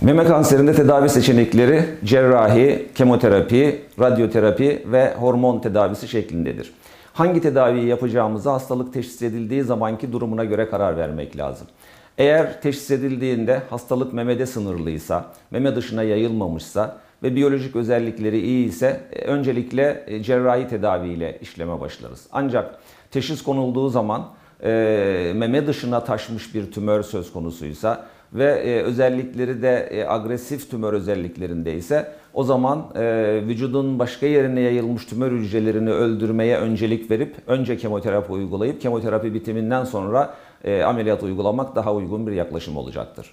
Meme kanserinde tedavi seçenekleri cerrahi, kemoterapi, radyoterapi ve hormon tedavisi şeklindedir. Hangi tedaviyi yapacağımızı hastalık teşhis edildiği zamanki durumuna göre karar vermek lazım. Eğer teşhis edildiğinde hastalık memede sınırlıysa, meme dışına yayılmamışsa ve biyolojik özellikleri iyi ise e, öncelikle e, cerrahi tedaviyle işleme başlarız. Ancak teşhis konulduğu zaman e, meme dışına taşmış bir tümör söz konusuysa ve e, özellikleri de e, agresif tümör özelliklerinde ise o zaman e, vücudun başka yerine yayılmış tümör hücrelerini öldürmeye öncelik verip önce kemoterapi uygulayıp kemoterapi bitiminden sonra e, ameliyat uygulamak daha uygun bir yaklaşım olacaktır.